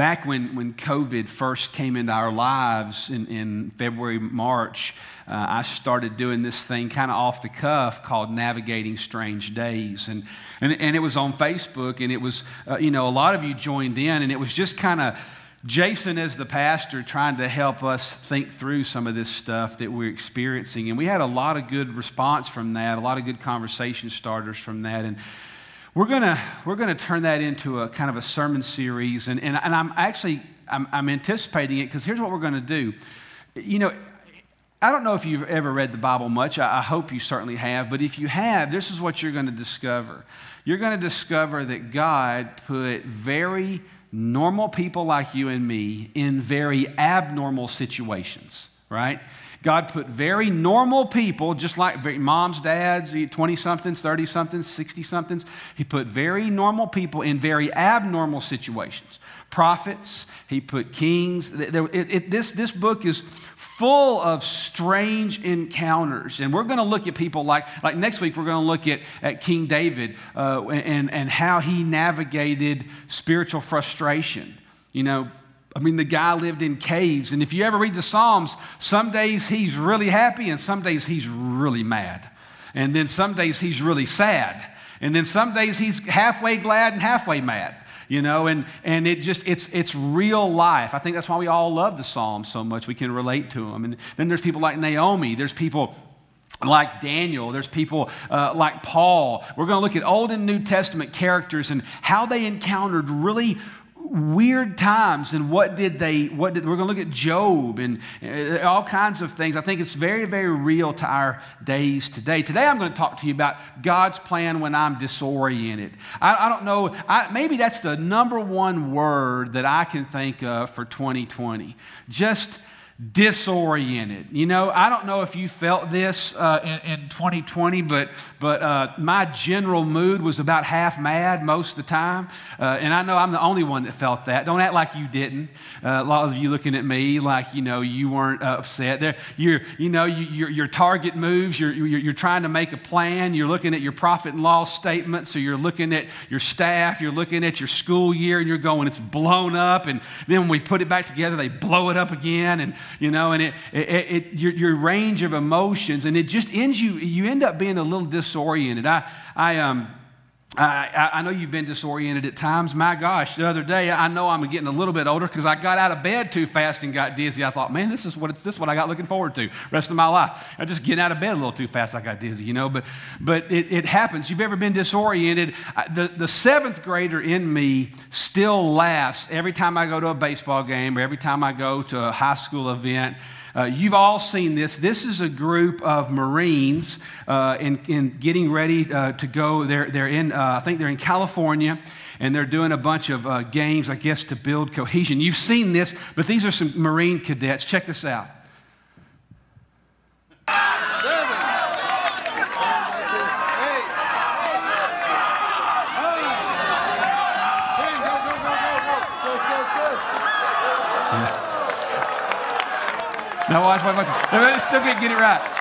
back when, when COVID first came into our lives in, in February, March, uh, I started doing this thing kind of off the cuff called Navigating Strange Days. And, and, and it was on Facebook, and it was, uh, you know, a lot of you joined in, and it was just kind of Jason, as the pastor, trying to help us think through some of this stuff that we're experiencing. And we had a lot of good response from that, a lot of good conversation starters from that. And we're going to we're gonna turn that into a kind of a sermon series. And, and, and I'm actually I'm, I'm anticipating it because here's what we're going to do. You know, I don't know if you've ever read the Bible much. I, I hope you certainly have. But if you have, this is what you're going to discover. You're going to discover that God put very normal people like you and me in very abnormal situations, right? God put very normal people, just like moms, dads, 20 somethings, 30 somethings, 60 somethings. He put very normal people in very abnormal situations. Prophets, he put kings. It, it, this, this book is full of strange encounters. And we're going to look at people like, like next week, we're going to look at, at King David uh, and, and how he navigated spiritual frustration. You know, I mean, the guy lived in caves. And if you ever read the Psalms, some days he's really happy and some days he's really mad. And then some days he's really sad. And then some days he's halfway glad and halfway mad you know, and, and it just, it's, it's real life. I think that's why we all love the Psalms so much. We can relate to them. And then there's people like Naomi, there's people like Daniel, there's people uh, like Paul. We're going to look at Old and New Testament characters and how they encountered really weird times and what did they what did we're going to look at Job and uh, all kinds of things. I think it's very very real to our days today. Today i'm going to talk to you about god's plan when i'm disoriented. I, I don't know I, maybe that's the number one word that i can think of for 2020 just disoriented. You know, I don't know if you felt this uh, in, in, 2020, but, but uh, my general mood was about half mad most of the time. Uh, and I know I'm the only one that felt that. Don't act like you didn't. Uh, a lot of you looking at me like, you know, you weren't upset. There, you're, you know, you, your, your target moves, you're, you're, you're trying to make a plan. You're looking at your profit and loss statement. So you're looking at your staff, you're looking at your school year, and you're going, it's blown up. And then when we put it back together, they blow it up again. And you know, and it, it, it your, your, range of emotions, and it just ends you, you end up being a little disoriented. I, I, um, I, I, know you've been disoriented at times. My gosh, the other day, I know I'm getting a little bit older because I got out of bed too fast and got dizzy. I thought, man, this is what, this is what I got looking forward to rest of my life. I'm just getting out of bed a little too fast, I got dizzy, you know. But, but it, it happens. You've ever been disoriented? The, the seventh grader in me still laughs every time I go to a baseball game or every time I go to a high school event. Uh, you've all seen this. This is a group of Marines uh, in, in, getting ready uh, to go. They're, they're in, uh, I think they're in California, and they're doing a bunch of uh, games, I guess, to build cohesion. You've seen this, but these are some Marine cadets. Check this out. Now watch, watch, watch. I still can't get it right.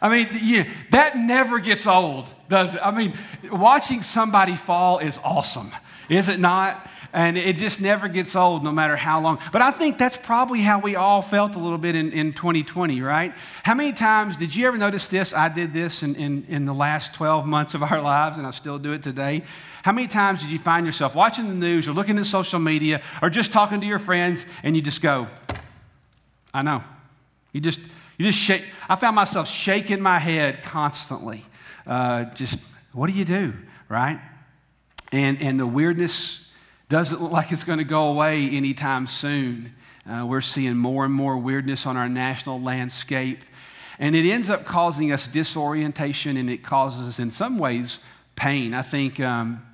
I mean, yeah, that never gets old, does it? I mean, watching somebody fall is awesome, is it not? And it just never gets old, no matter how long. But I think that's probably how we all felt a little bit in, in 2020, right? How many times did you ever notice this? I did this in, in, in the last 12 months of our lives, and I still do it today. How many times did you find yourself watching the news or looking at social media or just talking to your friends and you just go, I know. You just, you just shake. I found myself shaking my head constantly. Uh, just, what do you do, right? And, and the weirdness doesn't look like it's going to go away anytime soon. Uh, we're seeing more and more weirdness on our national landscape. And it ends up causing us disorientation and it causes, us in some ways, pain. I think um,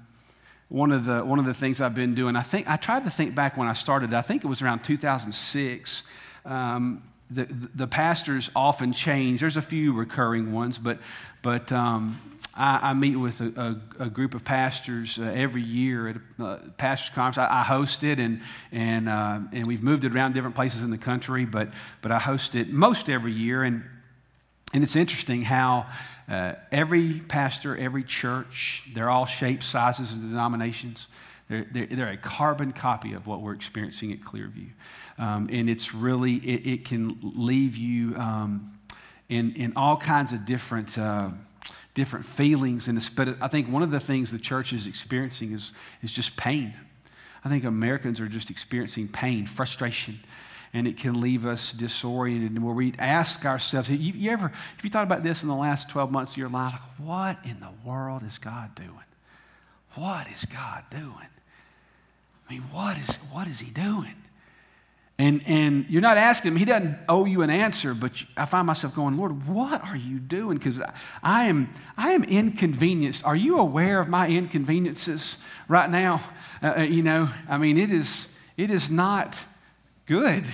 one, of the, one of the things I've been doing, I think I tried to think back when I started, I think it was around 2006. Um, the, the pastors often change. There's a few recurring ones, but, but um, I, I, meet with a, a, a group of pastors uh, every year at a uh, pastor's conference. I, I, host it, and, and, uh, and we've moved it around different places in the country, but, but I host it most every year. And, and it's interesting how uh, every pastor, every church, they're all shapes, sizes, and denominations. They're, they're, they're, a carbon copy of what we're experiencing at Clearview. Um, and it's really, it, it can leave you um, in, in all kinds of different, uh, different feelings. And but I think one of the things the church is experiencing is, is just pain. I think Americans are just experiencing pain, frustration, and it can leave us disoriented. Where we ask ourselves, you, you ever, have you thought about this in the last 12 months of your life? What in the world is God doing? What is God doing? I mean, what is, what is he doing? And, and you're not asking him, he doesn't owe you an answer, but I find myself going, Lord, what are you doing? Because I am, I am inconvenienced. Are you aware of my inconveniences right now? Uh, uh you know, I mean, it is, it is not good.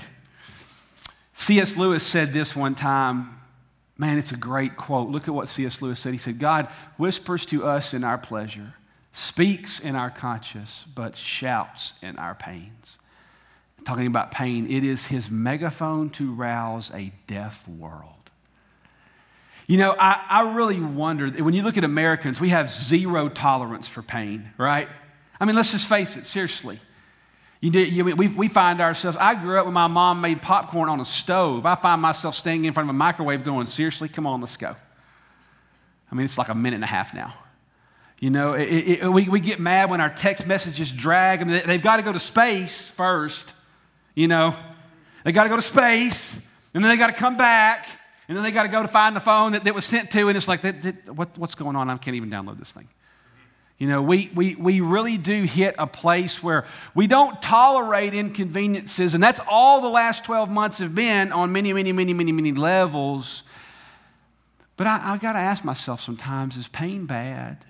C.S. Lewis said this one time. Man, it's a great quote. Look at what C.S. Lewis said. He said, God whispers to us in our pleasure speaks in our conscience, but shouts in our pains. Talking about pain, it is his megaphone to rouse a deaf world. You know, I, I really wonder when you look at Americans, we have zero tolerance for pain, right? I mean, let's just face it, seriously. You, you, we, we find ourselves, I grew up when my mom made popcorn on a stove. I find myself standing in front of a microwave going, seriously, come on, let's go. I mean, it's like a minute and a half now. You know, it, it, we, we get mad when our text messages drag. I mean, they, have got to go to space first, you know. They got to go to space, and then they got to come back, and then they got to go to find the phone that, that was sent to, and it's like, that, that, what, what's going on? I can't even download this thing. You know, we, we, we really do hit a place where we don't tolerate inconveniences, and that's all the last 12 months have been on many, many, many, many, many levels. But I, I got to ask myself sometimes is pain bad?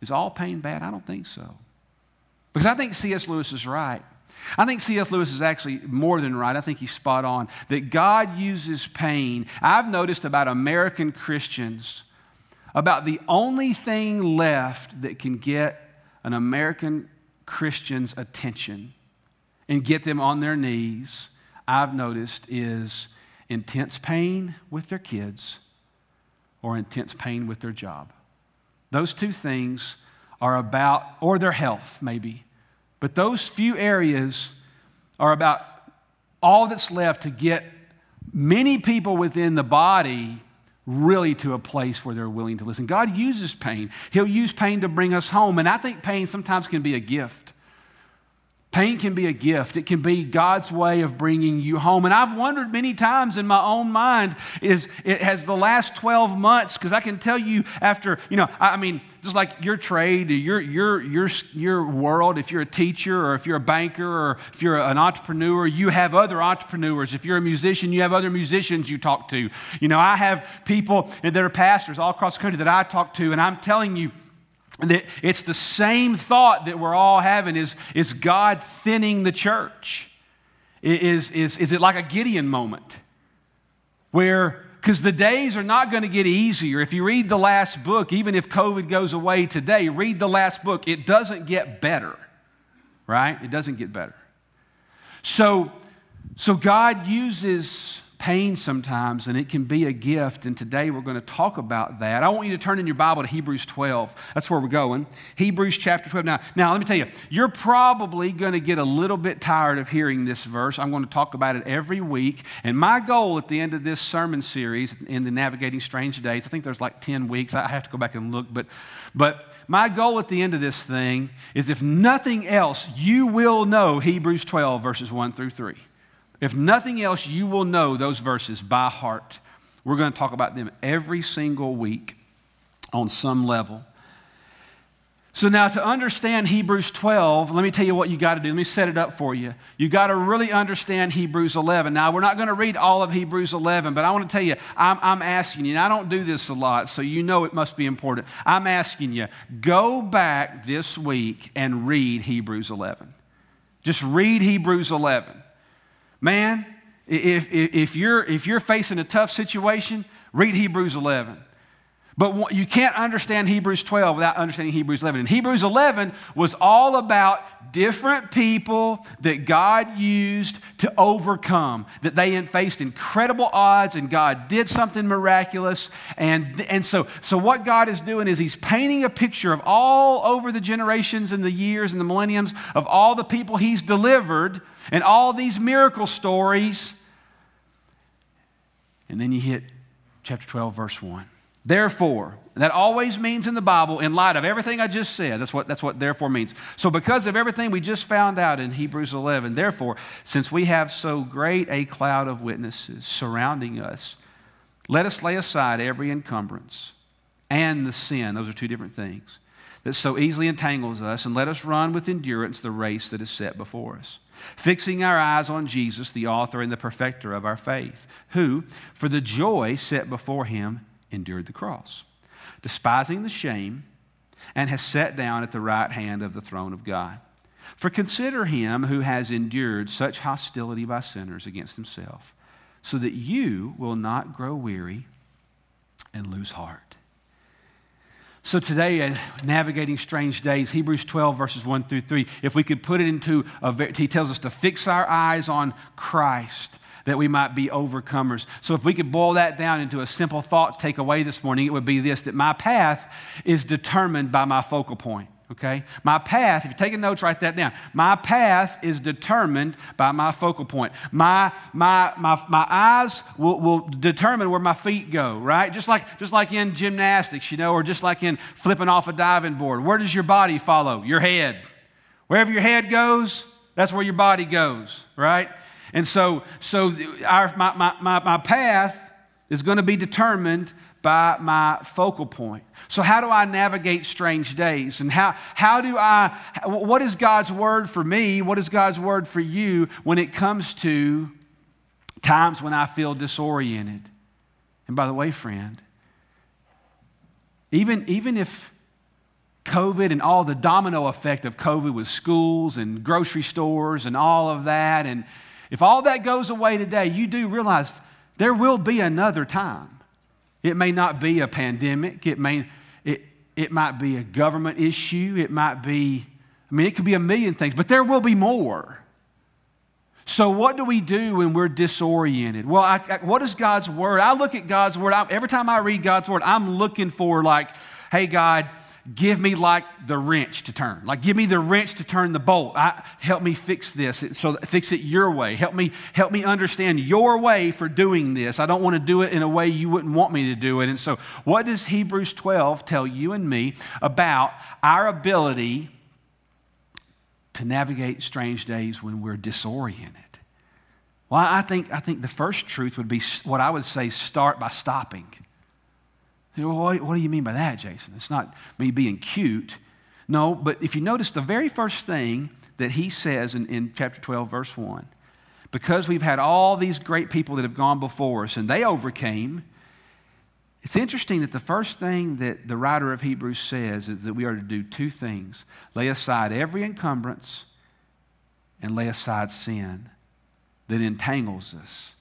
Is all pain bad? I don't think so. Because I think C.S. Lewis is right. I think C.S. Lewis is actually more than right. I think he's spot on. That God uses pain. I've noticed about American Christians, about the only thing left that can get an American Christian's attention and get them on their knees, I've noticed, is intense pain with their kids or intense pain with their job. Those two things are about, or their health, maybe. But those few areas are about all that's left to get many people within the body really to a place where they're willing to listen. God uses pain. He'll use pain to bring us home. And I think pain sometimes can be a gift. Pain can be a gift. It can be God's way of bringing you home. And I've wondered many times in my own mind is it has the last 12 months because I can tell you after, you know, I mean, just like your trade, your, your, your, your world, if you're a teacher or if you're a banker or if you're an entrepreneur, you have other entrepreneurs. If you're a musician, you have other musicians you talk to. You know, I have people that are pastors all across the country that I talk to, and I'm telling you, it's the same thought that we're all having is, is God thinning the church? Is, is, is it like a Gideon moment? Where, because the days are not going to get easier. If you read the last book, even if COVID goes away today, read the last book. It doesn't get better, right? It doesn't get better. So, so God uses pain sometimes, and it can be a gift. And today we're going to talk about that. I want you to turn in your Bible to Hebrews 12. That's where we're going. Hebrews chapter 12. Now, now let me tell you, you're probably going to get a little bit tired of hearing this verse. I'm going to talk about it every week. And my goal at the end of this sermon series in the Navigating Strange Days, I think there's like 10 weeks. I have to go back and look, but, but my goal at the end of this thing is if nothing else, you will know Hebrews 12, verses 1 through 3. If nothing else, you will know those verses by heart. We're going to talk about them every single week on some level. So, now to understand Hebrews 12, let me tell you what you got to do. Let me set it up for you. You got to really understand Hebrews 11. Now, we're not going to read all of Hebrews 11, but I want to tell you, I'm, I'm asking you, and I don't do this a lot, so you know it must be important. I'm asking you, go back this week and read Hebrews 11. Just read Hebrews 11. Man, if, if, you're, if you're facing a tough situation, read Hebrews 11. But you can't understand Hebrews 12 without understanding Hebrews 11. And Hebrews 11 was all about different people that God used to overcome, that they faced incredible odds and God did something miraculous. And, and so, so, what God is doing is He's painting a picture of all over the generations and the years and the millenniums of all the people He's delivered and all these miracle stories. And then you hit chapter 12, verse 1. Therefore, that always means in the Bible, in light of everything I just said, that's what, that's what therefore means. So, because of everything we just found out in Hebrews 11, therefore, since we have so great a cloud of witnesses surrounding us, let us lay aside every encumbrance and the sin, those are two different things, that so easily entangles us, and let us run with endurance the race that is set before us fixing our eyes on Jesus, the author and the perfecter of our faith, who, for the joy set before him, endured the cross, despising the shame, and has sat down at the right hand of the throne of God. For consider him who has endured such hostility by sinners against himself, so that you will not grow weary and lose heart. So today, uh, navigating strange days, Hebrews 12, verses 1 through 3, if we could put it into a, he tells us to fix our eyes on Christ that we might be overcomers. So, if we could boil that down into a simple thought to take away this morning, it would be this that my path is determined by my focal point. Okay? My path, if you're taking notes, write that down. My path is determined by my focal point. My, my, my, my eyes will, will determine where my feet go, right? Just like, just like in gymnastics, you know, or just like in flipping off a diving board. Where does your body follow? Your head. Wherever your head goes, that's where your body goes, right? And so, so our, my, my, my, my path is going to be determined by my focal point. So, how do I navigate strange days? And how, how do I, what is God's word for me? What is God's word for you when it comes to times when I feel disoriented? And by the way, friend, even, even if COVID and all the domino effect of COVID with schools and grocery stores and all of that, and if all that goes away today, you do realize there will be another time. It may not be a pandemic, it, may, it, it might be a government issue, it might be, I mean, it could be a million things, but there will be more. So, what do we do when we're disoriented? Well, I, I, what is God's word? I look at God's word. I, every time I read God's word, I'm looking for, like, hey, God, give me like the wrench to turn. Like give me the wrench to turn the bolt. I, help me fix this. So fix it your way. Help me help me understand your way for doing this. I don't want to do it in a way you wouldn't want me to do it. And so what does Hebrews 12 tell you and me about our ability to navigate strange days when we're disoriented? Well, I think, I think the first truth would be what I would say start by stopping. What, what do you mean by that, Jason? It's not me being cute. No, but if you notice the very first thing that he says in, in chapter 12, verse 1, because we've had all these great people that have gone before us and they overcame, it's interesting that the first thing that the writer of Hebrews says is that we are to do two things lay aside every encumbrance and lay aside sin that entangles us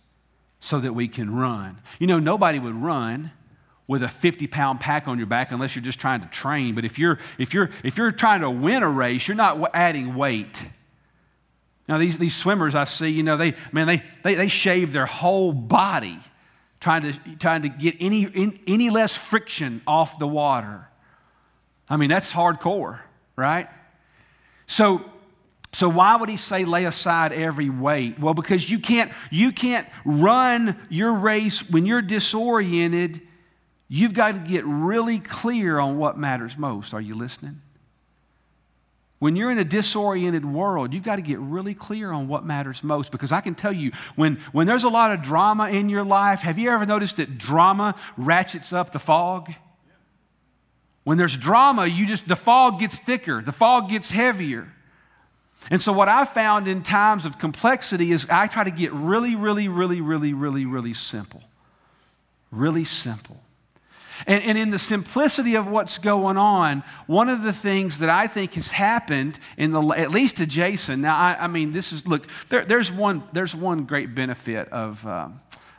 so that we can run. You know, nobody would run with a 50 pound pack on your back unless you're just trying to train. But if you're, if you're, if you're trying to win a race, you're not adding weight. Now, these, these swimmers I see, you know, they, man, they, they, they shave their whole body trying to, trying to get any, in, any less friction off the water. I mean, that's hardcore, right? So, so why would he say lay aside every weight? Well, because you can't, you can't run your race when you're disoriented You've got to get really clear on what matters most. Are you listening? When you're in a disoriented world, you've got to get really clear on what matters most because I can tell you when, when there's a lot of drama in your life, have you ever noticed that drama ratchets up the fog? When there's drama, you just the fog gets thicker, the fog gets heavier. And so what I found in times of complexity is I try to get really, really, really, really, really, really simple. Really simple. And, and, in the simplicity of what's going on, one of the things that I think has happened, in the, at least to Jason, now, I, I mean, this is, look, there, there's, one, there's one great benefit of, uh,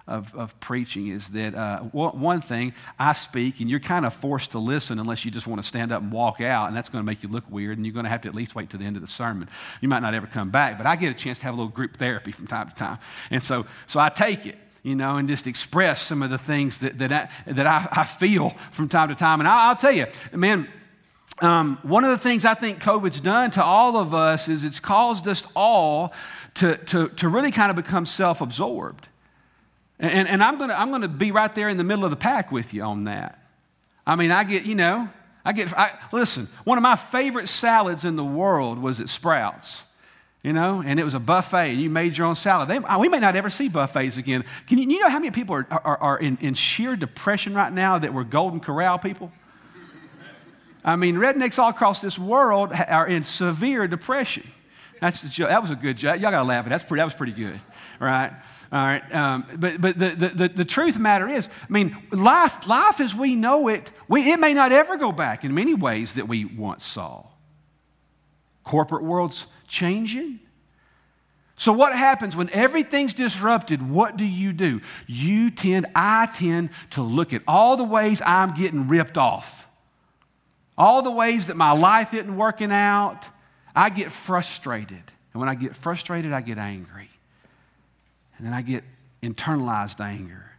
of, of preaching is that uh, one thing, I speak and you're kind of forced to listen unless you just want to stand up and walk out, and that's going to make you look weird, and you're going to have to at least wait to the end of the sermon. You might not ever come back, but I get a chance to have a little group therapy from time to time. And so, so I take it you know, and just express some of the things that, that, I, that I, I feel from time to time. And I, will tell you, man, um, one of the things I think COVID's done to all of us is it's caused us all to, to, to really kind of become self absorbed. And, and I'm going to I'm gonna be right there in the middle of the pack with you on that. I mean, I get, you know, I get, I, listen, one of my favorite salads in the world was at Sprouts you know, and it was a buffet, and you made your own salad. They, we may not ever see buffets again. Can you, you know how many people are, are, are in, in sheer depression right now that were Golden Corral people? I mean, rednecks all across this world are in severe depression. That's the, that was a good joke. Y'all got to laugh at that. That's that was pretty good, right? All right. Um, but but the, the, the, truth matter is, I mean, life, life as we know it, we, it may not ever go back in many ways that we once saw. Corporate world's changing. So, what happens when everything's disrupted? What do you do? You tend, I tend to look at all the ways I'm getting ripped off, all the ways that my life isn't working out. I get frustrated. And when I get frustrated, I get angry. And then I get internalized anger.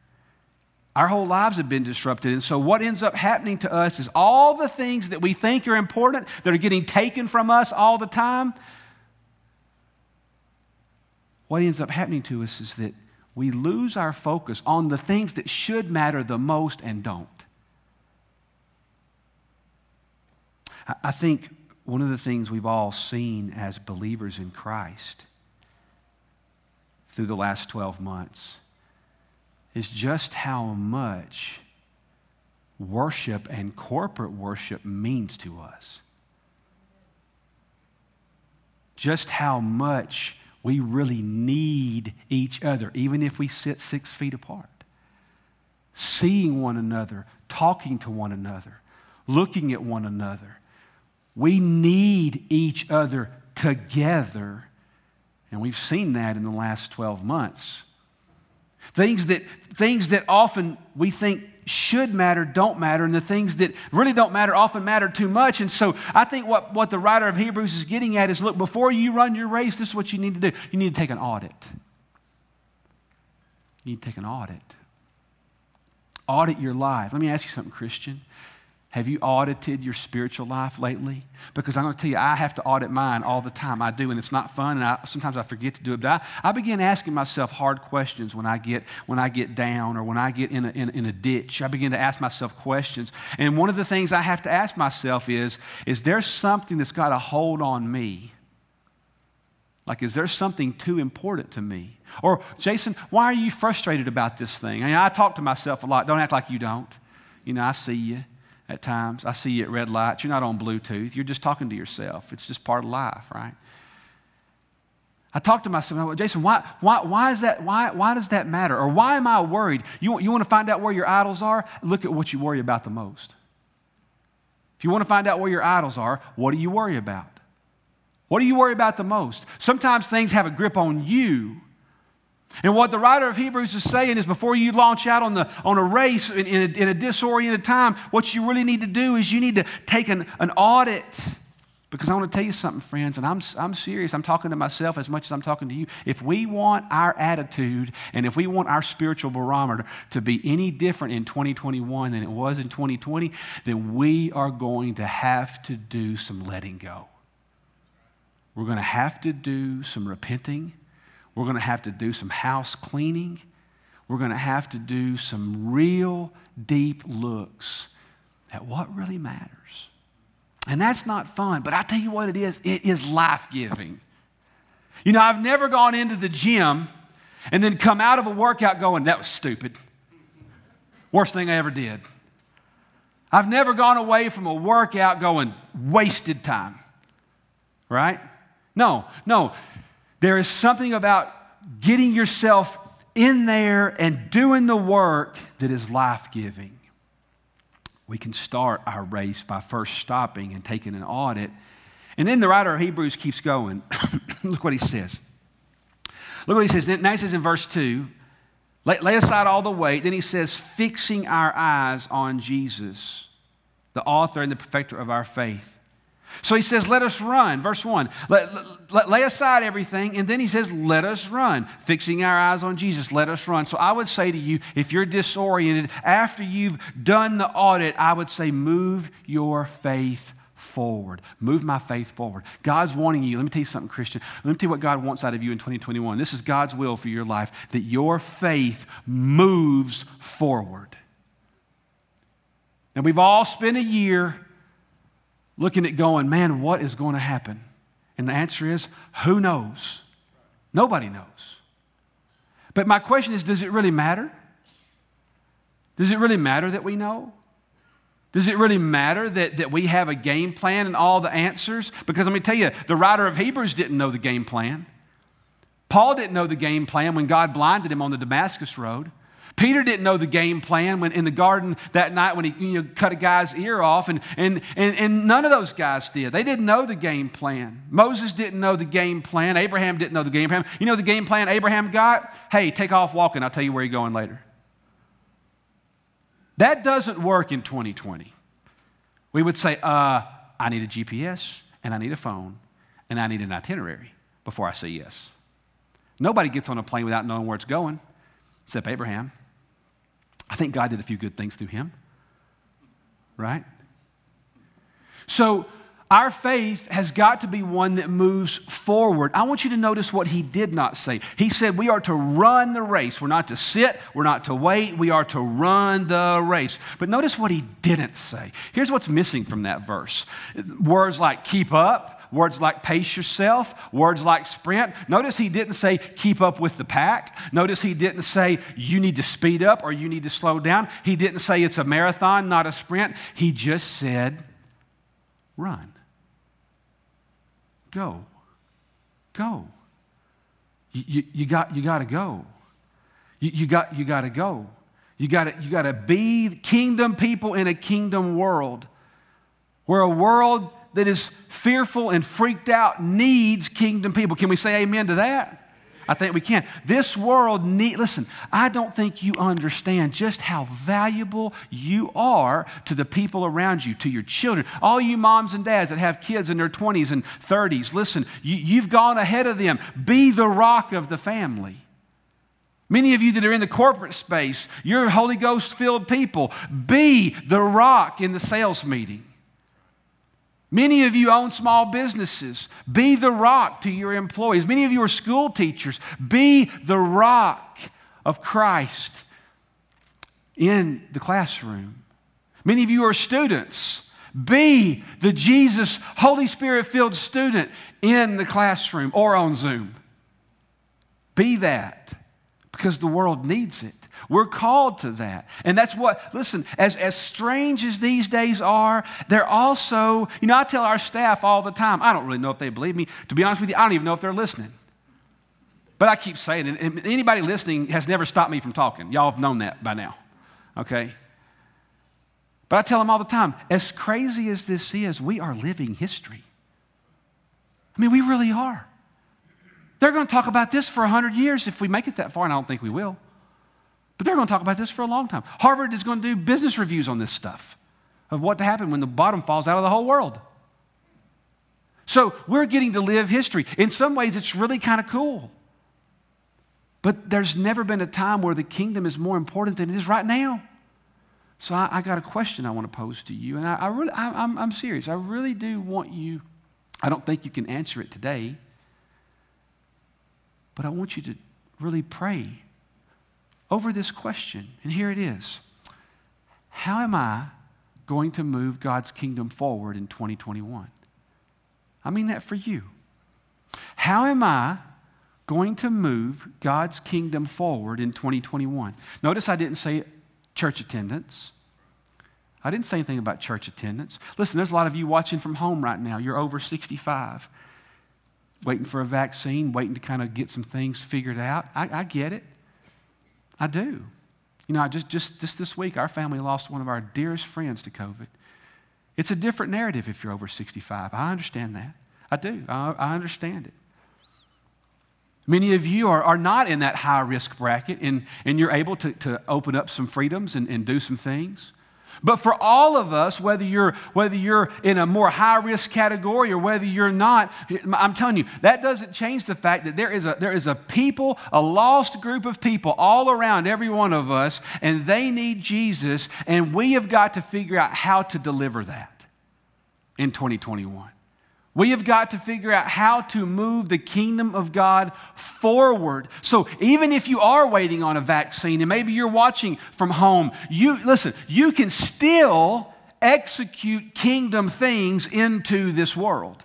Our whole lives have been disrupted. And so, what ends up happening to us is all the things that we think are important that are getting taken from us all the time, what ends up happening to us is that we lose our focus on the things that should matter the most and don't. I think one of the things we've all seen as believers in Christ through the last 12 months is just how much worship and corporate worship means to us. Just how much we really need each other, even if we sit six feet apart. Seeing one another, talking to one another, looking at one another. We need each other together. And we've seen that in the last 12 months. Things that, things that often we think should matter don't matter, and the things that really don't matter often matter too much. And so I think what, what the writer of Hebrews is getting at is look, before you run your race, this is what you need to do. You need to take an audit. You need to take an audit. Audit your life. Let me ask you something, Christian. Have you audited your spiritual life lately? Because I'm going to tell you, I have to audit mine all the time. I do, and it's not fun, and I, sometimes I forget to do it. But I, I begin asking myself hard questions when I get, when I get down or when I get in a, in, in a ditch. I begin to ask myself questions. And one of the things I have to ask myself is, is there something that's got a hold on me? Like, is there something too important to me? Or, Jason, why are you frustrated about this thing? I, mean, I talk to myself a lot. Don't act like you don't. You know, I see you at times. I see you at red lights. You're not on Bluetooth. You're just talking to yourself. It's just part of life, right? I talk to myself, Jason, why, why, why, is that, why, why does that matter? Or why am I worried? You, you want to find out where your idols are? Look at what you worry about the most. If you want to find out where your idols are, what do you worry about? What do you worry about the most? Sometimes things have a grip on you and what the writer of Hebrews is saying is before you launch out on, the, on a race in, in, a, in a disoriented time, what you really need to do is you need to take an, an audit. Because I want to tell you something, friends, and I'm, I'm serious. I'm talking to myself as much as I'm talking to you. If we want our attitude and if we want our spiritual barometer to be any different in 2021 than it was in 2020, then we are going to have to do some letting go. We're going to have to do some repenting. We're going to have to do some house cleaning. We're going to have to do some real deep looks at what really matters. And that's not fun, but I tell you what it is it is life giving. You know, I've never gone into the gym and then come out of a workout going, that was stupid. Worst thing I ever did. I've never gone away from a workout going, wasted time. Right? No, no. There is something about getting yourself in there and doing the work that is life giving. We can start our race by first stopping and taking an audit. And then the writer of Hebrews keeps going. Look what he says. Look what he says. Now he says in verse 2 Lay, lay aside all the weight. Then he says, fixing our eyes on Jesus, the author and the perfecter of our faith. So he says, Let us run. Verse 1. Let, let, lay aside everything. And then he says, Let us run. Fixing our eyes on Jesus, let us run. So I would say to you, if you're disoriented, after you've done the audit, I would say, Move your faith forward. Move my faith forward. God's wanting you. Let me tell you something, Christian. Let me tell you what God wants out of you in 2021. This is God's will for your life that your faith moves forward. And we've all spent a year looking at going, man, what is going to happen? And the answer is, who knows? Nobody knows. But my question is, does it really matter? Does it really matter that we know? Does it really matter that, that we have a game plan and all the answers? Because let me tell you, the writer of Hebrews didn't know the game plan. Paul didn't know the game plan when God blinded him on the Damascus road. Peter didn't know the game plan when in the garden that night when he you know, cut a guy's ear off, and, and, and, and none of those guys did. They didn't know the game plan. Moses didn't know the game plan. Abraham didn't know the game plan. You know the game plan Abraham got? Hey, take off walking. I'll tell you where you're going later. That doesn't work in 2020. We would say, uh, I need a GPS, and I need a phone, and I need an itinerary before I say yes. Nobody gets on a plane without knowing where it's going, except Abraham. I think God did a few good things through him, right? So, our faith has got to be one that moves forward. I want you to notice what he did not say. He said we are to run the race. We're not to sit, we're not to wait, we are to run the race. But notice what he didn't say. Here's what's missing from that verse words like keep up, words like pace yourself, words like sprint. Notice he didn't say keep up with the pack. Notice he didn't say you need to speed up or you need to slow down. He didn't say it's a marathon, not a sprint. He just said run. Go. Go. You, you, you got, you got to go. You, you, got, you got to go. You got you got to be kingdom people in a kingdom world where a world that is fearful and freaked out needs kingdom people. Can we say amen to that? I think we can. This world need listen, I don't think you understand just how valuable you are to the people around you, to your children. All you moms and dads that have kids in their 20s and 30s, listen, you, you've gone ahead of them. Be the rock of the family. Many of you that are in the corporate space, you're Holy Ghost filled people. Be the rock in the sales meeting. Many of you own small businesses. Be the rock to your employees. Many of you are school teachers. Be the rock of Christ in the classroom. Many of you are students. Be the Jesus, Holy Spirit filled student in the classroom or on Zoom. Be that because the world needs it. We're called to that. And that's what, listen, as, as strange as these days are, they're also, you know, I tell our staff all the time, I don't really know if they believe me. To be honest with you, I don't even know if they're listening. But I keep saying it. And anybody listening has never stopped me from talking. Y'all have known that by now, okay? But I tell them all the time, as crazy as this is, we are living history. I mean, we really are. They're going to talk about this for 100 years if we make it that far, and I don't think we will. But they're going to talk about this for a long time. Harvard is going to do business reviews on this stuff of what to happen when the bottom falls out of the whole world. So we're getting to live history. In some ways, it's really kind of cool. But there's never been a time where the kingdom is more important than it is right now. So I, I got a question I want to pose to you, and I, I really, I, I'm, I'm serious. I really do want you. I don't think you can answer it today, but I want you to really pray over this question. And here it is How am I going to move God's kingdom forward in 2021? I mean that for you. How am I going to move God's kingdom forward in 2021? Notice I didn't say church attendance. I didn't say anything about church attendance. Listen, there's a lot of you watching from home right now. You're over 65, waiting for a vaccine, waiting to kind of get some things figured out. I, I get it. I do. You know, I just, just, just this week, our family lost one of our dearest friends to COVID. It's a different narrative if you're over 65. I understand that. I do. I, I understand it. Many of you are, are not in that high risk bracket and, and you're able to, to open up some freedoms and, and do some things. But for all of us, whether you're, whether you're in a more high risk category or whether you're not, I'm telling you, that doesn't change the fact that there is, a, there is a people, a lost group of people all around every one of us, and they need Jesus, and we have got to figure out how to deliver that in 2021. We have got to figure out how to move the kingdom of God forward. So even if you are waiting on a vaccine and maybe you're watching from home, you listen, you can still execute kingdom things into this world.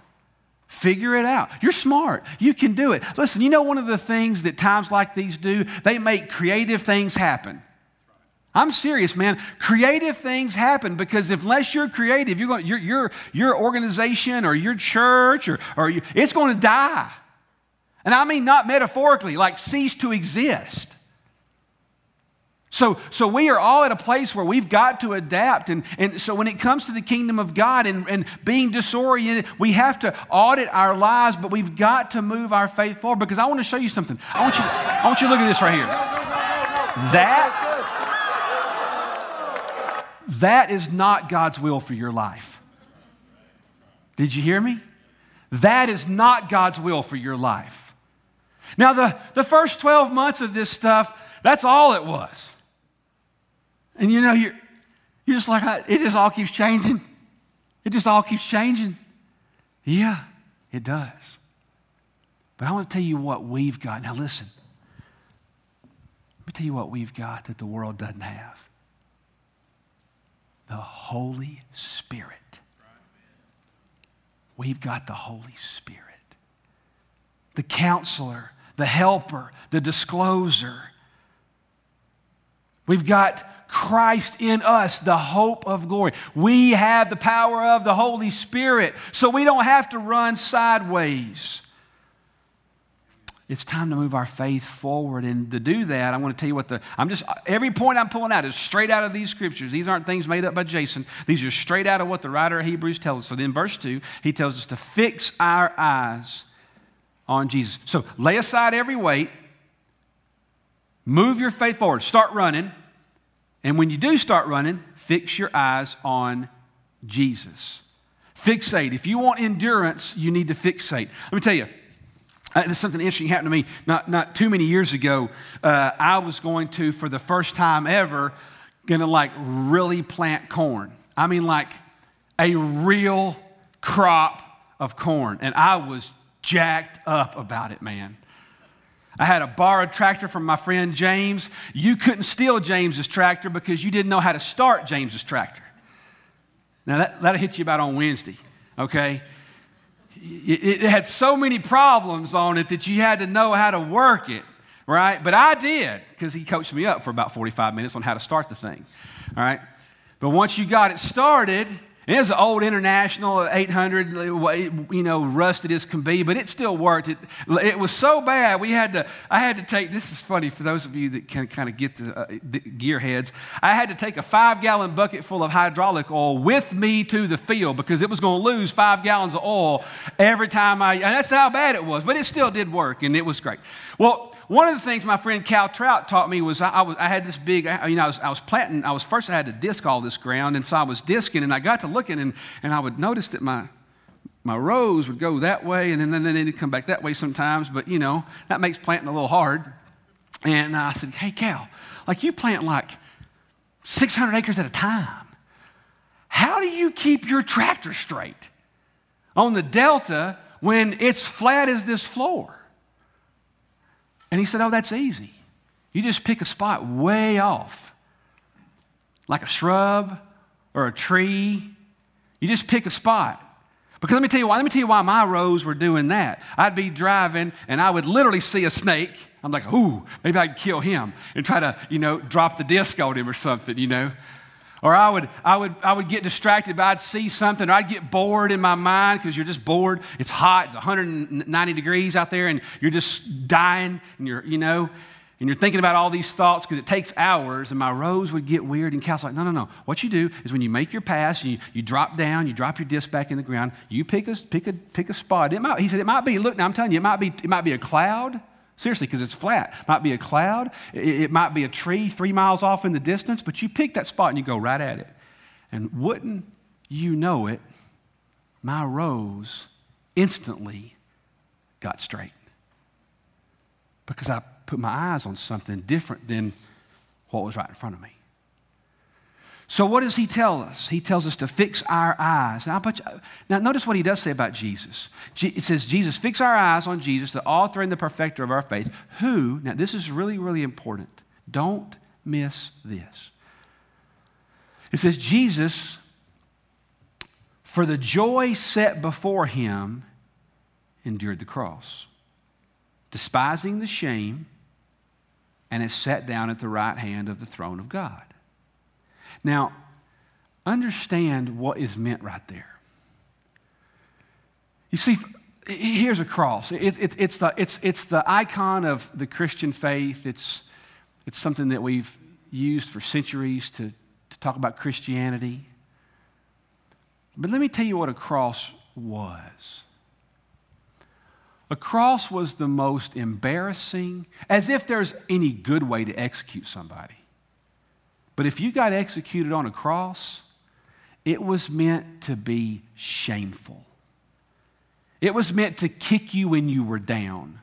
Figure it out. You're smart. You can do it. Listen, you know one of the things that times like these do? They make creative things happen. I'm serious, man. Creative things happen because unless you're creative, you're going, your, your, your organization or your church or, or you, it's going to die. And I mean not metaphorically, like cease to exist. So, so we are all at a place where we've got to adapt. And, and so when it comes to the kingdom of God and, and being disoriented, we have to audit our lives, but we've got to move our faith forward because I want to show you something. I want you, I want you to look at this right here. That that is not God's will for your life. Did you hear me? That is not God's will for your life. Now, the, the first 12 months of this stuff, that's all it was. And you know, you're, you're just like, it just all keeps changing. It just all keeps changing. Yeah, it does. But I want to tell you what we've got. Now, listen. Let me tell you what we've got that the world doesn't have the Holy Spirit. We've got the Holy Spirit, the counselor, the helper, the discloser. We've got Christ in us, the hope of glory. We have the power of the Holy Spirit, so we don't have to run sideways. It's time to move our faith forward. And to do that, I want to tell you what the, I'm just, every point I'm pulling out is straight out of these scriptures. These aren't things made up by Jason. These are straight out of what the writer of Hebrews tells us. So then, verse 2, he tells us to fix our eyes on Jesus. So lay aside every weight, move your faith forward, start running. And when you do start running, fix your eyes on Jesus. Fixate. If you want endurance, you need to fixate. Let me tell you, uh, there's something interesting happened to me not, not too many years ago. Uh, I was going to, for the first time ever, gonna like really plant corn. I mean, like a real crop of corn. And I was jacked up about it, man. I had a borrowed tractor from my friend James. You couldn't steal James's tractor because you didn't know how to start James's tractor. Now, that, that'll hit you about on Wednesday, okay? It, had so many problems on it that you had to know how to work it, right? But I did because he coached me up for about 45 minutes on how to start the thing, all right? But once you got it started, it was an old international 800, you know, rusted as can be, but it still worked. It, it was so bad, we had to, I had to take, this is funny for those of you that can kind of get the, uh, the gearheads. I had to take a five gallon bucket full of hydraulic oil with me to the field because it was going to lose five gallons of oil every time I, and that's how bad it was, but it still did work and it was great. Well, one of the things my friend Cal Trout taught me was I, I, was, I had this big, you know, I was, I was, planting, I was first I had to disc all this ground, and so I was disking, and I got to looking, and, and I would notice that my, my rows would go that way, and then, then they'd come back that way sometimes, but you know, that makes planting a little hard. And I said, hey, Cal, like you plant like 600 acres at a time. How do you keep your tractor straight on the delta when it's flat as this floor? And he said, Oh, that's easy. You just pick a spot way off, like a shrub or a tree. You just pick a spot. Because let me tell you why. Let me tell you why my rows were doing that. I'd be driving and I would literally see a snake. I'm like, ooh, maybe I can kill him and try to, you know, drop the disc on him or something, you know. Or I would, I would, I would get distracted, but I'd see something, or I'd get bored in my mind because you're just bored. It's hot, it's 190 degrees out there, and you're just dying, and you're, you know, and you're thinking about all these thoughts because it takes hours, and my rows would get weird. And Cal's like, no, no, no. What you do is when you make your pass, you, you drop down, you drop your disc back in the ground, you pick a, pick a, pick a spot. It might, he said, it might be, look, now I'm telling you, it might be, it might be a cloud, Seriously, because it's flat. Might be a cloud, it might be a tree three miles off in the distance, but you pick that spot and you go right at it. And wouldn't you know it, my rows instantly got straight. Because I put my eyes on something different than what was right in front of me. So, what does he tell us? He tells us to fix our eyes. Now, now, notice what he does say about Jesus. It says, Jesus, fix our eyes on Jesus, the author and the perfecter of our faith, who, now, this is really, really important. Don't miss this. It says, Jesus, for the joy set before him, endured the cross, despising the shame, and is set down at the right hand of the throne of God. Now, understand what is meant right there. You see, here's a cross. It, it, it's, the, it's, it's the icon of the Christian faith. It's, it's something that we've used for centuries to, to talk about Christianity. But let me tell you what a cross was. A cross was the most embarrassing, as if there's any good way to execute somebody. But if you got executed on a cross, it was meant to be shameful. It was meant to kick you when you were down.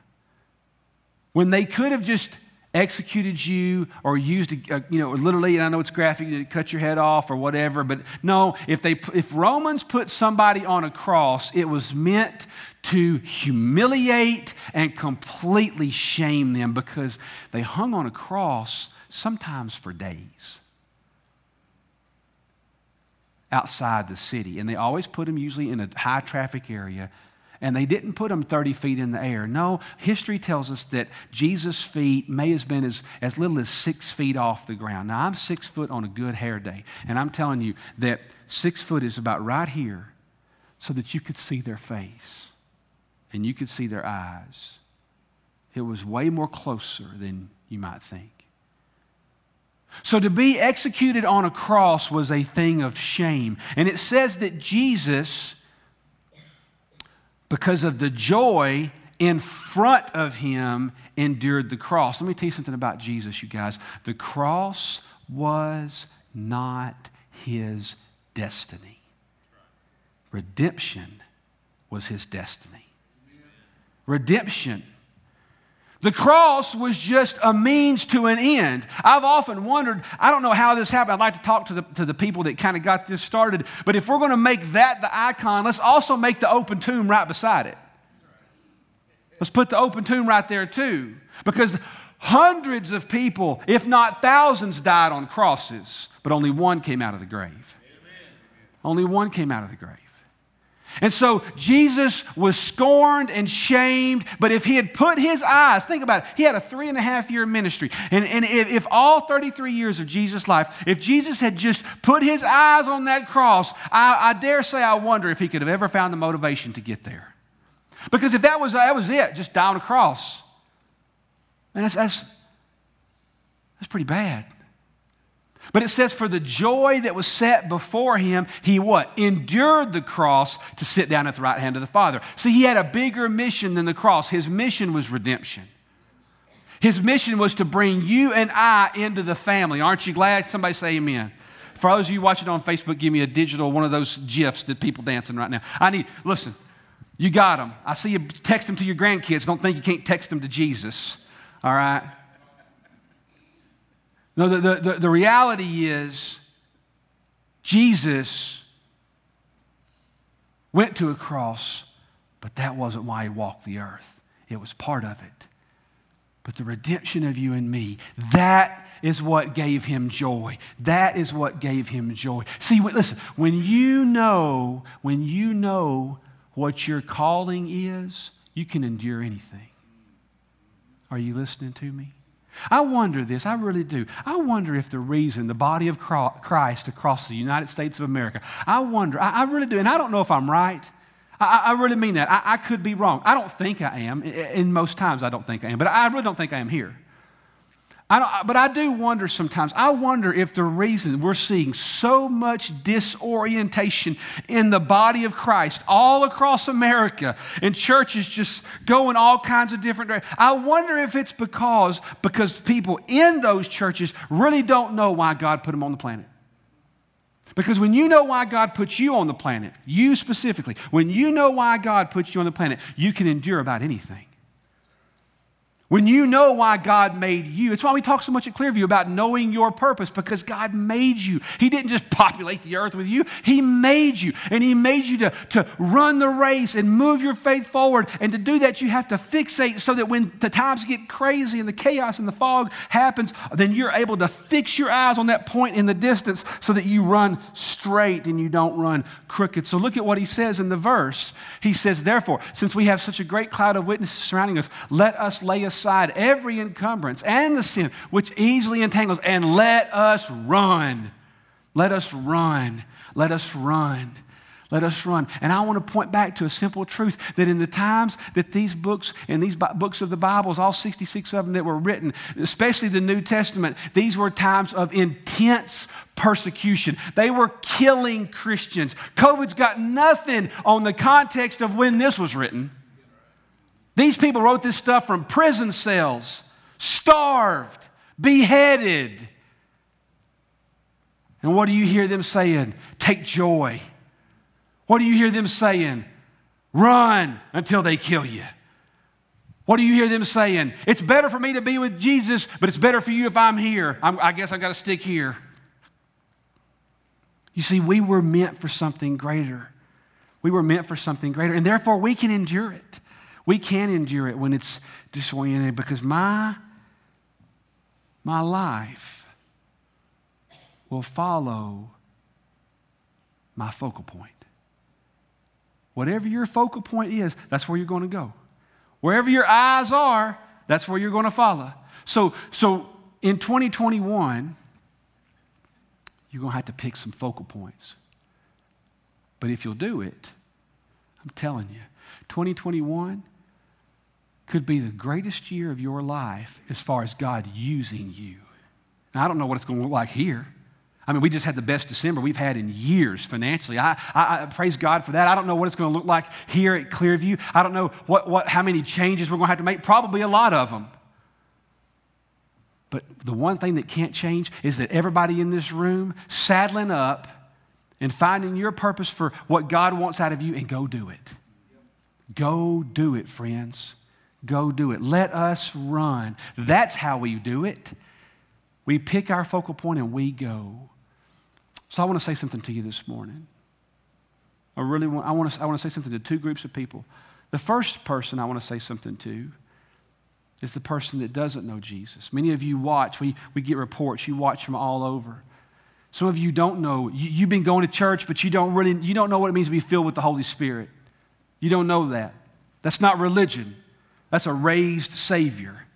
When they could have just executed you or used, a, you know, literally, and I know it's graphic, to cut your head off or whatever, but no, if, they, if Romans put somebody on a cross, it was meant to humiliate and completely shame them because they hung on a cross sometimes for days outside the city. And they always put them usually in a high traffic area. And they didn't put them 30 feet in the air. No, history tells us that Jesus' feet may have been as, as little as six feet off the ground. Now, I'm six foot on a good hair day. And I'm telling you that six foot is about right here so that you could see their face and you could see their eyes. It was way more closer than you might think. So to be executed on a cross was a thing of shame. And it says that Jesus, because of the joy in front of him, endured the cross. Let me tell you something about Jesus, you guys. The cross was not his destiny, redemption was his destiny. Redemption the cross was just a means to an end. I've often wondered, I don't know how this happened. I'd like to talk to the, to the people that kind of got this started. But if we're going to make that the icon, let's also make the open tomb right beside it. Let's put the open tomb right there too. Because hundreds of people, if not thousands, died on crosses, but only one came out of the grave. Only one came out of the grave. And so Jesus was scorned and shamed, but if he had put his eyes, think about it, he had a three and a half year ministry. And, and if, if all 33 years of Jesus' life, if Jesus had just put his eyes on that cross, I, I dare say I wonder if he could have ever found the motivation to get there. Because if that was, that was it, just die on a cross, and that's, that's, that's pretty bad. But it says, for the joy that was set before him, he what? Endured the cross to sit down at the right hand of the Father. See, he had a bigger mission than the cross. His mission was redemption. His mission was to bring you and I into the family. Aren't you glad? Somebody say amen. For those of you watching on Facebook, give me a digital one of those GIFs that people dancing right now. I need, listen, you got them. I see you text them to your grandkids. Don't think you can't text them to Jesus. All right? No, the, the, the, reality is Jesus went to a cross, but that wasn't why he walked the earth. It was part of it. But the redemption of you and me, that is what gave him joy. That is what gave him joy. See, listen, when you know, when you know what your calling is, you can endure anything. Are you listening to me? I wonder this, I really do. I wonder if the reason the body of Christ across the United States of America, I wonder, I, really do, and I don't know if I'm right. I, I really mean that. I, I, could be wrong. I don't think I am. In most times, I don't think I am, but I really don't think I am here. I but I do wonder sometimes. I wonder if the reason we're seeing so much disorientation in the body of Christ all across America and churches just going all kinds of different directions. I wonder if it's because because people in those churches really don't know why God put them on the planet. Because when you know why God puts you on the planet, you specifically, when you know why God puts you on the planet, you can endure about anything. When you know why God made you, it's why we talk so much at Clearview about knowing your purpose because God made you. He didn't just populate the earth with you, He made you. And He made you to, to run the race and move your faith forward. And to do that, you have to fixate so that when the times get crazy and the chaos and the fog happens, then you're able to fix your eyes on that point in the distance so that you run straight and you don't run crooked. So look at what He says in the verse. He says, Therefore, since we have such a great cloud of witnesses surrounding us, let us lay aside every encumbrance and the sin which easily entangles, and let us run. Let us run. Let us run. Let us run. And I want to point back to a simple truth that in the times that these books and these books of the Bibles, all 66 of them that were written, especially the New Testament, these were times of intense persecution. They were killing Christians. COVID's got nothing on the context of when this was written. These people wrote this stuff from prison cells, starved, beheaded. And what do you hear them saying? Take joy. What do you hear them saying? Run until they kill you. What do you hear them saying? It's better for me to be with Jesus, but it's better for you if I'm here. I'm, i guess I've got to stick here. You see, we were meant for something greater. We were meant for something greater, and therefore we can endure it. We can endure it when it's disoriented because my, my life will follow my focal point. Whatever your focal point is, that's where you're going to go. Wherever your eyes are, that's where you're going to follow. So, so in 2021, you're going to have to pick some focal points. But if you'll do it, I'm telling you, 2021 could be the greatest year of your life as far as God using you. Now, I don't know what it's going to look like here. I mean, we just had the best December we've had in years financially. I, I, I, praise God for that. I don't know what it's going to look like here at Clearview. I don't know what, what, how many changes we're going to have to make. Probably a lot of them. But the one thing that can't change is that everybody in this room saddling up and finding your purpose for what God wants out of you and go do it. Go do it, friends. Go do it. Let us run. That's how we do it. We pick our focal point and we go. So I want to say something to you this morning. I really want, I want, to, I want to say something to two groups of people. The first person I want to say something to is the person that doesn't know Jesus. Many of you watch, we, we get reports, you watch from all over. Some of you don't know. You, you've been going to church, but you don't really, you don't know what it means to be filled with the Holy Spirit. You don't know that. That's not religion. That's a raised Savior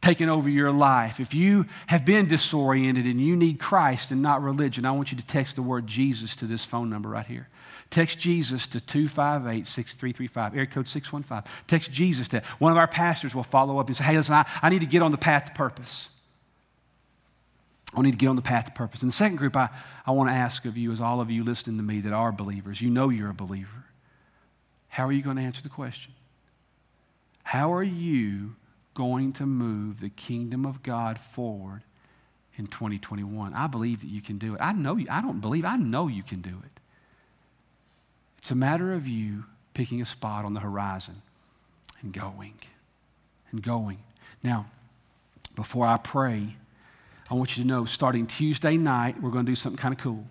taking over your life. If you have been disoriented and you need Christ and not religion, I want you to text the word Jesus to this phone number right here. Text Jesus to 258 6335, area code 615. Text Jesus to one of our pastors will follow up and say, Hey, listen, I, I need to get on the path to purpose. I need to get on the path to purpose. And the second group I, I want to ask of you is all of you listening to me that are believers. You know you're a believer. How are you going to answer the question? How are you going to move the kingdom of God forward in 2021? I believe that you can do it. I know you, I don't believe, I know you can do it. It's a matter of you picking a spot on the horizon and going and going. Now, before I pray, I want you to know starting Tuesday night, we're going to do something kind of cool.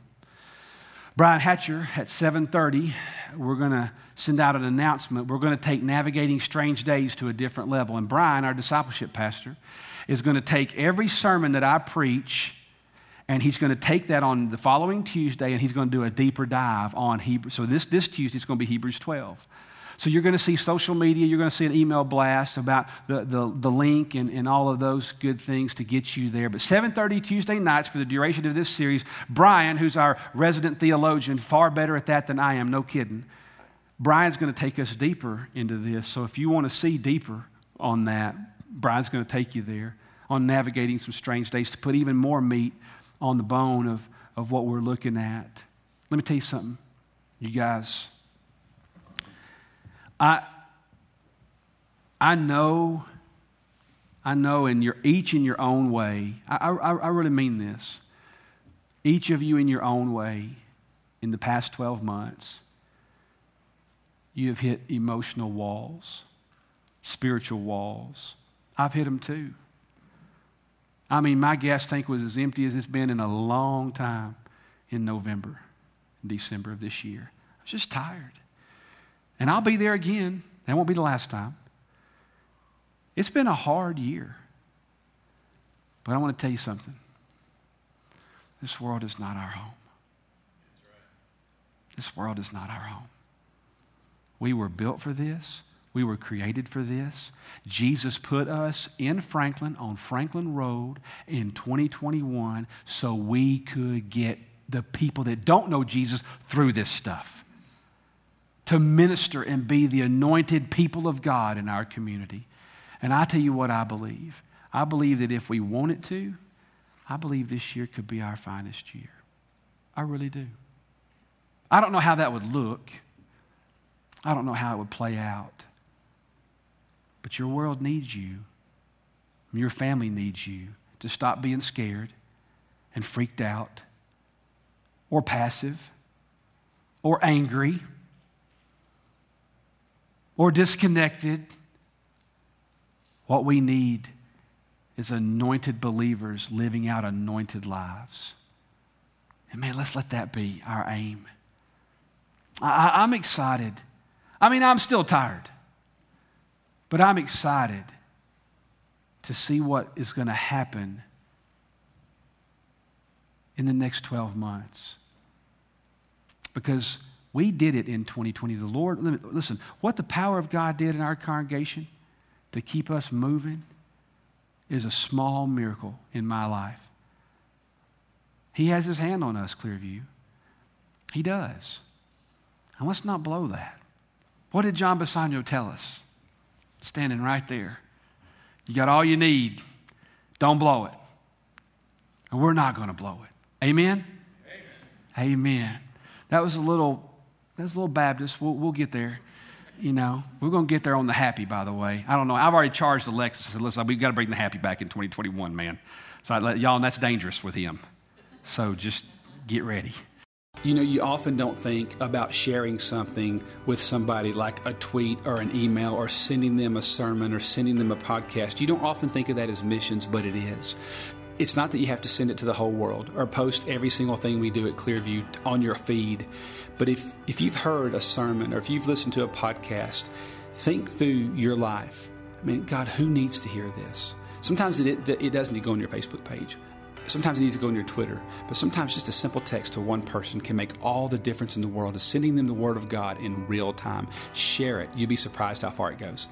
Brian Hatcher at 7:30, we're going to send out an announcement. We're going to take navigating strange days to a different level. And Brian, our discipleship pastor, is going to take every sermon that I preach and he's going to take that on the following Tuesday and he's going to do a deeper dive on Hebrew. So this this Tuesday is going to be Hebrews 12. So you're going to see social media, you're going to see an email blast about the, the, the link and, and all of those good things to get you there. But 7.30 Tuesday nights for the duration of this series, Brian, who's our resident theologian, far better at that than I am, no kidding. Brian's going to take us deeper into this. So if you want to see deeper on that, Brian's going to take you there on navigating some strange days to put even more meat on the bone of, of what we're looking at. Let me tell you something, you guys. I, I know, I know in your, each in your own way, I, I, I really mean this. Each of you in your own way, in the past 12 months, you have hit emotional walls, spiritual walls. I've hit them too. I mean, my gas tank was as empty as it's been in a long time in November, December of this year. I was just tired. And I'll be there again. That won't be the last time. It's been a hard year. But I want to tell you something. This world is not our home. This world is not our home. We were built for this. We were created for this. Jesus put us in Franklin on Franklin Road in 2021 so we could get the people that don't know Jesus through this stuff. To minister and be the anointed people of God in our community. And I tell you what I believe. I believe that if we want it to, I believe this year could be our finest year. I really do. I don't know how that would look. I don't know how it would play out. But your world needs you. Your family needs you to stop being scared and freaked out or passive or angry or disconnected. What we need is anointed believers living out anointed lives. And man, let's let that be our aim. I, am excited. I mean, I'm still tired, but I'm excited to see what is going to happen in the next 12 months. Because we did it in 2020. The Lord, listen, what the power of God did in our congregation to keep us moving is a small miracle in my life. He has his hand on us, Clearview. He does. And let's not blow that. What did John Bisagno tell us? Standing right there. You got all you need. Don't blow it. And we're not going to blow it. Amen? Amen? Amen. That was a little, that was a little Baptist. We'll, we'll get there. You know, we're going to get there on the happy, by the way. I don't know. I've already charged Alexis. Said, Listen, we've got to bring the happy back in 2021, man. So I let y'all, and that's dangerous with him. So just get ready. You know, you often don't think about sharing something with somebody like a tweet or an email or sending them a sermon or sending them a podcast. You don't often think of that as missions, but it is. It's not that you have to send it to the whole world or post every single thing we do at Clearview on your feed. But if, if you've heard a sermon or if you've listened to a podcast, think through your life. I mean, God, who needs to hear this? Sometimes it, it, doesn't go on your Facebook page. Sometimes it needs to go on your Twitter, but sometimes just a simple text to one person can make all the difference in the world. Is sending them the Word of God in real time. Share it. You'd be surprised how far it goes.